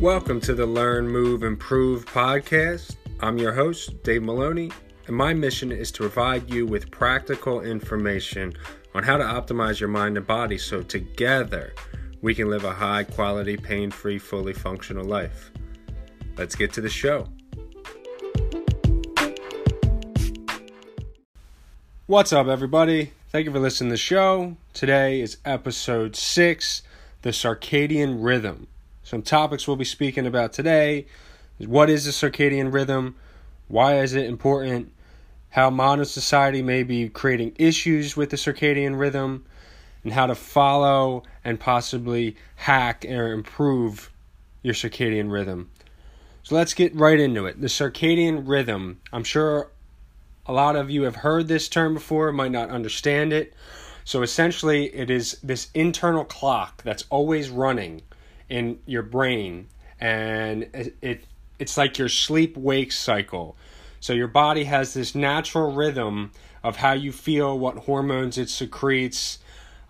Welcome to the Learn, Move, Improve podcast. I'm your host, Dave Maloney, and my mission is to provide you with practical information on how to optimize your mind and body so together we can live a high quality, pain free, fully functional life. Let's get to the show. What's up, everybody? Thank you for listening to the show. Today is episode six the circadian rhythm. Some topics we'll be speaking about today what is the circadian rhythm? Why is it important? How modern society may be creating issues with the circadian rhythm, and how to follow and possibly hack or improve your circadian rhythm. So let's get right into it. The circadian rhythm. I'm sure a lot of you have heard this term before, might not understand it. So essentially, it is this internal clock that's always running in your brain and it, it it's like your sleep wake cycle. So your body has this natural rhythm of how you feel what hormones it secretes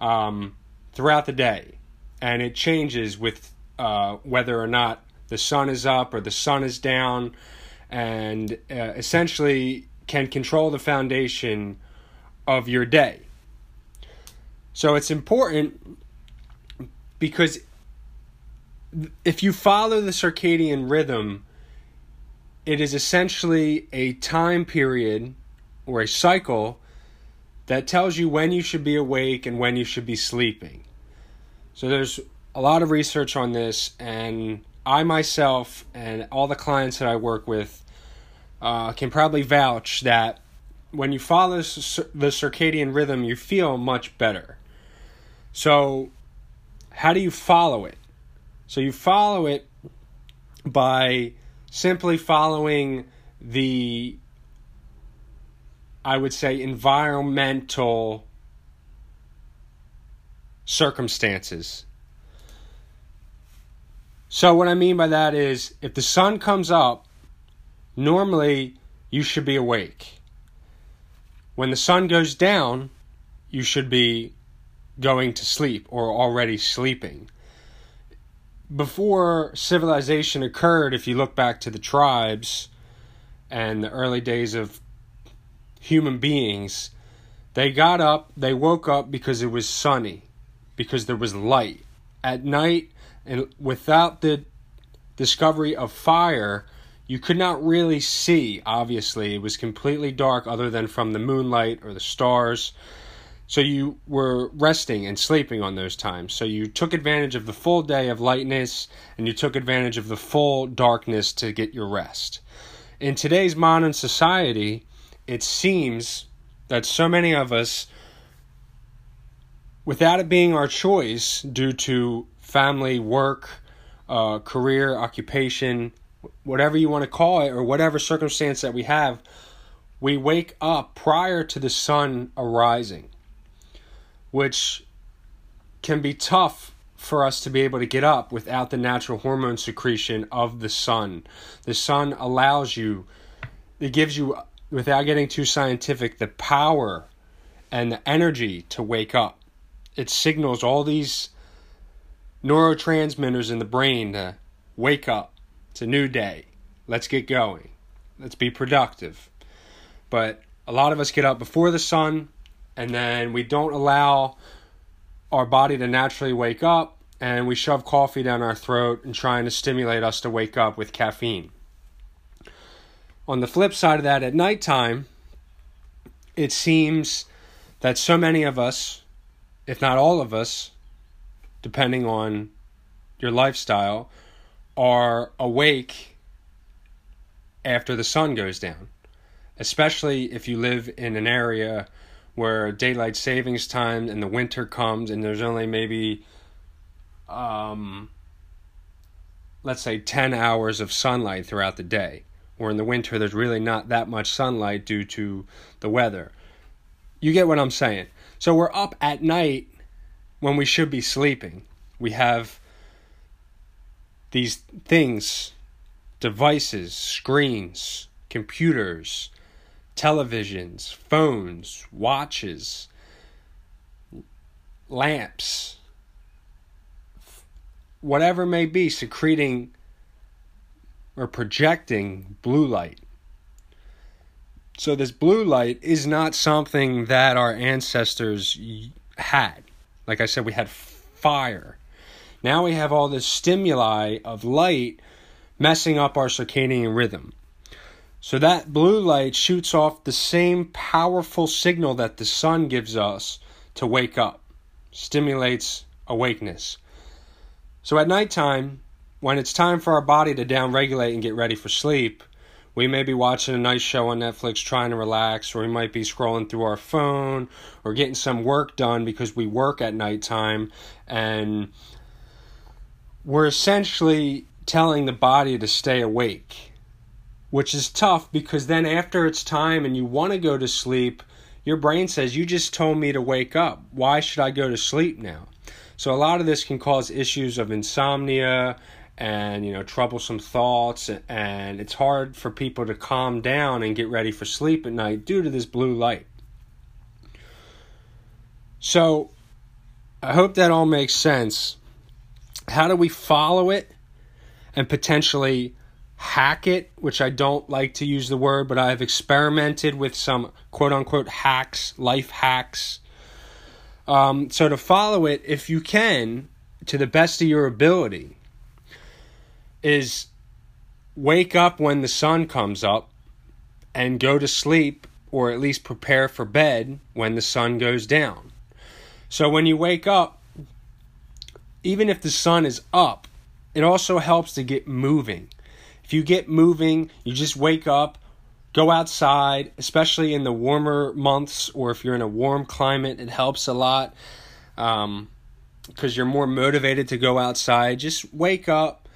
um, throughout the day. And it changes with uh, whether or not the sun is up or the sun is down. And uh, essentially can control the foundation of your day. So it's important because if you follow the circadian rhythm, it is essentially a time period or a cycle that tells you when you should be awake and when you should be sleeping. So there's a lot of research on this, and I myself and all the clients that I work with uh, can probably vouch that when you follow the circadian rhythm, you feel much better. So, how do you follow it? So you follow it by simply following the, I would say, environmental circumstances. So, what I mean by that is if the sun comes up, normally you should be awake. When the sun goes down, you should be going to sleep or already sleeping before civilization occurred, if you look back to the tribes and the early days of human beings, they got up, they woke up because it was sunny, because there was light. At night, and without the discovery of fire, you could not really see, obviously. It was completely dark, other than from the moonlight or the stars. So you were resting and sleeping on those times. So you took advantage of the full day of lightness and you took advantage of the full darkness to get your rest. In today's modern society, it seems that so many of us, without it being our choice due to family, work, uh, career, occupation, whatever you want to call it, or whatever circumstance that we have, we wake up prior to the sun arising which can be tough for us to be able to get up without the natural hormone secretion of the sun. The sun allows you, it gives you, without getting too scientific, the power and the energy to wake up. It signals all these neurotransmitters in the brain to wake up. It's a new day. Let's get going. Let's be productive. But a lot of us get up before the sun and then we don't allow our body to naturally wake up and we shove coffee down our throat and trying to stimulate us to wake up with caffeine. On the flip side of that, at nighttime, it seems that so many of us, if not all of us, depending on your lifestyle, are awake after the sun goes down. Especially if you live in an area where daylight savings time and the winter comes and there's only maybe um, let's say 10 hours of sunlight throughout the day. Or in the winter there's really not that much sunlight due to the weather. You get what i'm saying? So we're up at night when we should be sleeping. We have these things devices screens computers televisions, phones, watches, lamps, whatever may be, secreting or projecting blue light. So, this blue light is not something that our ancestors had. Like I said, we had fire. Now we have all this stimuli of light messing up our circadian rhythm. So that blue light shoots off the same powerful signal that the sun gives us to wake up, stimulates awakeness. So at nighttime, when it's time for our body to downregulate and get ready for sleep, we may be watching a nice show on Netflix trying to relax, or we might be scrolling through our phone or getting some work done because we work at nighttime and we're essentially telling the body to stay awake, which is tough because then after it's time and you want to go to sleep, your brain says, You just told me to wake up. Why should I go to sleep now? So a lot of this can cause issues of insomnia and you know troublesome thoughts and it's hard for people to calm down and get ready for sleep at night due to this blue light. So I hope that all makes sense. How do we follow it and potentially hack it, which I don't like to use the word, but I've experimented with some quote unquote hacks, life hacks. Um, so to follow it, if you can, to the best of your ability, is wake up when the sun comes up and go to sleep or at least prepare for bed when the sun goes down. So when you wake up, even if the sun is up, it also helps to get moving. If you get moving, you just wake up, go outside, especially in the warmer months or if you're in a warm climate, it helps a lot because um, you're more motivated to go outside. Just wake up,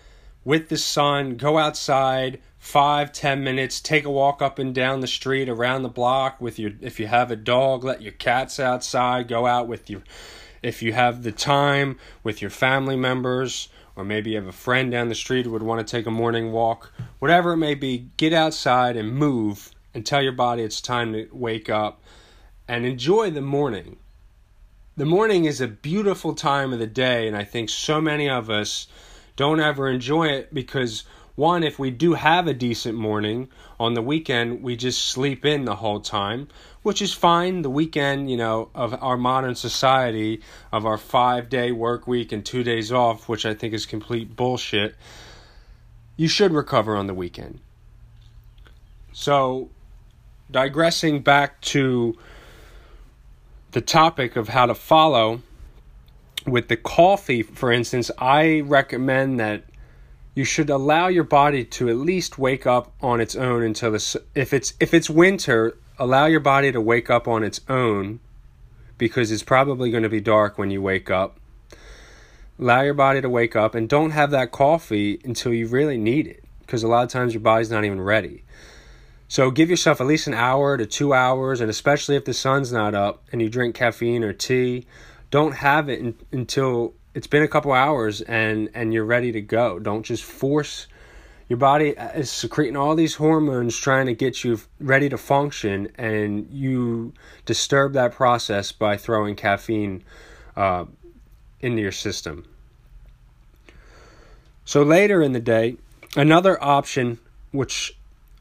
with the sun, go outside five, ten minutes, take a walk up and down the street, around the block with your if you have a dog, let your cats outside, go out with your if you have the time with your family members, or maybe you have a friend down the street who would want to take a morning walk, whatever it may be, get outside and move and tell your body it's time to wake up and enjoy the morning. The morning is a beautiful time of the day, and I think so many of us don't ever enjoy it because one if we do have a decent morning on the weekend we just sleep in the whole time which is fine. The weekend you know of our modern society of our 5 day work week and 2 days off which i think is complete bullshit you should recover on the weekend. So digressing back to the topic of how to follow with the coffee, for instance, I recommend that you should allow your body to at least wake up on its own until the if it's if it's winter, allow your body to wake up on its own because it's probably going to be dark when you wake up. Allow your body to wake up and don't have that coffee until you really need it because a lot of times your body's not even ready. So give yourself at least an hour to 2 hours and especially if the sun's not up and you drink caffeine or tea don't have it in, until it's been a couple hours and and you're ready to go. Don't just force your body is secreting all these hormones trying to get you ready to function and you disturb that process by throwing caffeine uh, into your system so later in the day another option which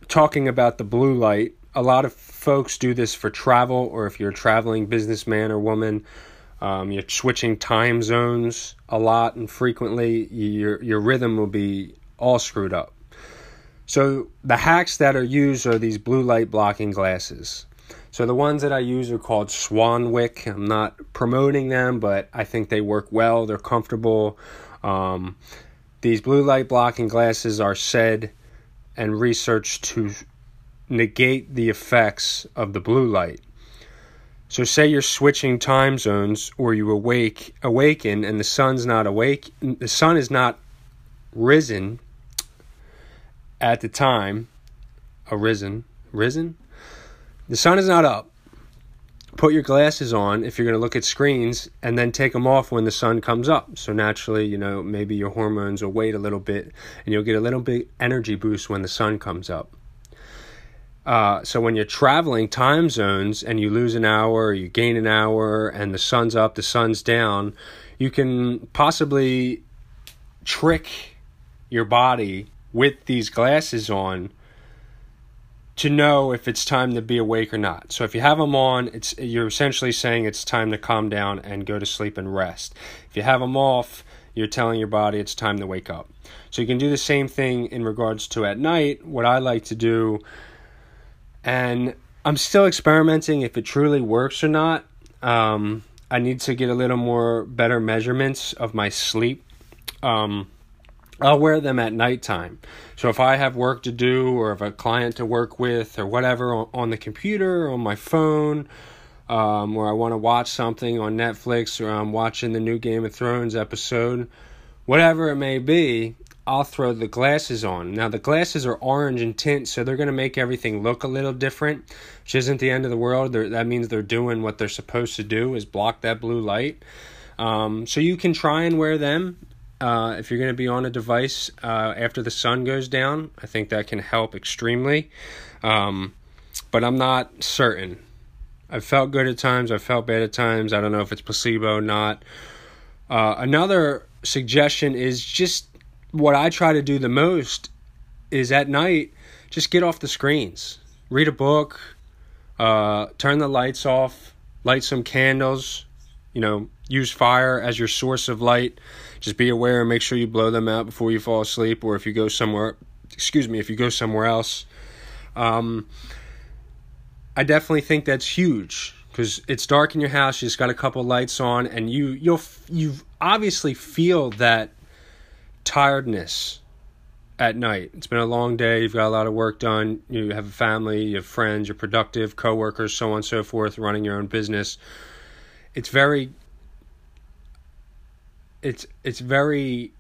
talking about the blue light a lot of folks do this for travel or if you're a traveling businessman or woman um, you're switching time zones a lot and frequently. Your your rhythm will be all screwed up. So the hacks that are used are these blue light blocking glasses. So the ones that I use are called Swanwick. I'm not promoting them, but I think they work well. They're comfortable. Um, these blue light blocking glasses are said and researched to negate the effects of the blue light. So say you're switching time zones or you awake awaken and the sun's not awake the sun is not risen at the time arisen risen? The sun is not up. Put your glasses on if you're going to look at screens and then take them off when the sun comes up. So naturally you know maybe your hormones will wait a little bit and you'll get a little bit energy boost when the sun comes up uh, so when you're traveling time zones and you lose an hour, you gain an hour, and the sun's up, the sun's down, you can possibly trick your body with these glasses on to know if it's time to be awake or not. So if you have them on, it's you're essentially saying it's time to calm down and go to sleep and rest. If you have them off, you're telling your body it's time to wake up. So you can do the same thing in regards to at night. What I like to do and I'm still experimenting if it truly works or not. Um, I need to get a little more better measurements of my sleep. Um, I'll wear them at nighttime. So if I have work to do or if a client to work with or whatever on, on the computer, on my phone, um, or I want to watch something on Netflix or I'm watching the new Game of Thrones episode, whatever it may be, I'll throw the glasses on. Now the glasses are orange in tint, so they're going to make everything look a little different, which isn't the end of the world. They're, that means they're doing what they're supposed to do is block that blue light. Um, so you can try and wear them uh, if you're going to be on a device uh, after the sun goes down. I think that can help extremely, um, but I'm not certain. I've felt good at times. I've felt bad at times. I don't know if it's placebo or not. Uh, another suggestion is just what I try to do the most is at night just get off the screens, read a book, uh, turn the lights off, light some candles, you know, use fire as your source of light. Just be aware and make sure you blow them out before you fall asleep, or if you go somewhere, excuse me, if you go somewhere else. Um, I definitely think that's huge because it's dark in your house. You just got a couple lights on, and you you'll you obviously feel that tiredness at night. It's been a long day. You've got a lot of work done. You have a family, you have friends, you're productive, coworkers, so on and so forth, running your own business. It's very it's it's very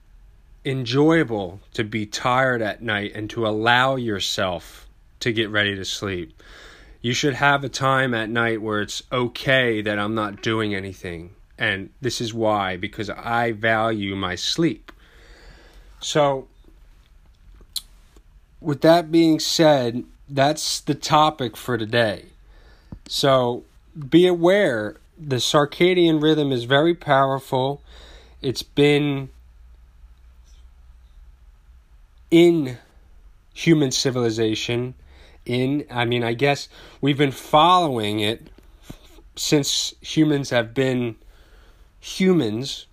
enjoyable to be tired at night and to allow yourself to get ready to sleep. You should have a time at night where it's okay that I'm not doing anything. And this is why because I value my sleep. So, with that being said, that's the topic for today. So, be aware the circadian rhythm is very powerful. It's been in human civilization. In, I mean, I guess we've been following it since humans have been humans,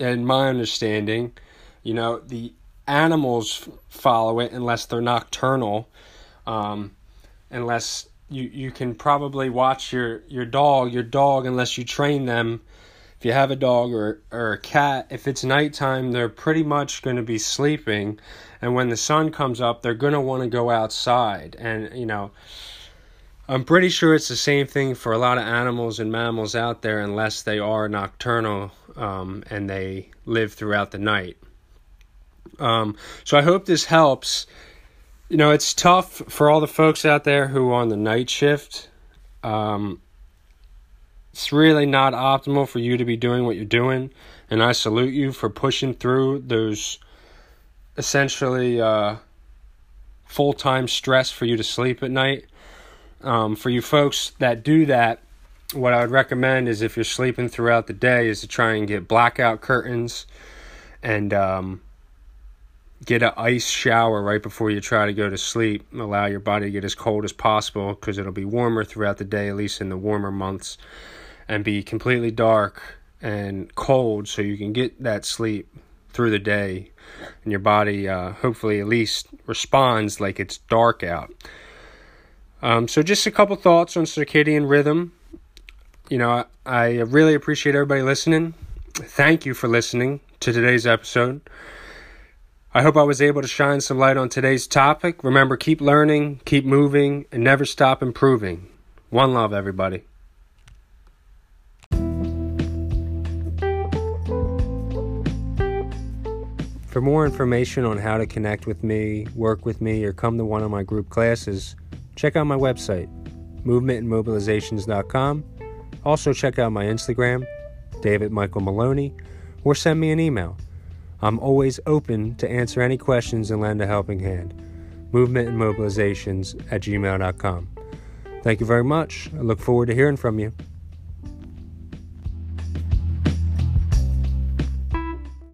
in my understanding. You know, the animals follow it unless they're nocturnal. Um, unless you, you can probably watch your, your dog, your dog, unless you train them. If you have a dog or, or a cat, if it's nighttime, they're pretty much going to be sleeping. And when the sun comes up, they're going to want to go outside. And, you know, I'm pretty sure it's the same thing for a lot of animals and mammals out there, unless they are nocturnal um, and they live throughout the night. Um, so I hope this helps. You know, it's tough for all the folks out there who are on the night shift. Um, it's really not optimal for you to be doing what you're doing, and I salute you for pushing through those essentially uh, full time stress for you to sleep at night. Um, for you folks that do that, what I would recommend is if you're sleeping throughout the day, is to try and get blackout curtains and um, get an ice shower right before you try to go to sleep. Allow your body to get as cold as possible because it'll be warmer throughout the day, at least in the warmer months, and be completely dark and cold so you can get that sleep through the day and your body uh, hopefully at least responds like it's dark out. Um, so, just a couple thoughts on circadian rhythm. You know, I, I really appreciate everybody listening. Thank you for listening to today's episode. I hope I was able to shine some light on today's topic. Remember, keep learning, keep moving, and never stop improving. One love, everybody. For more information on how to connect with me, work with me, or come to one of my group classes, check out my website, movementandmobilizations.com. Also, check out my Instagram, David Michael Maloney, or send me an email I'm always open to answer any questions and lend a helping hand. Movement and mobilizations at gmail.com. Thank you very much. I look forward to hearing from you.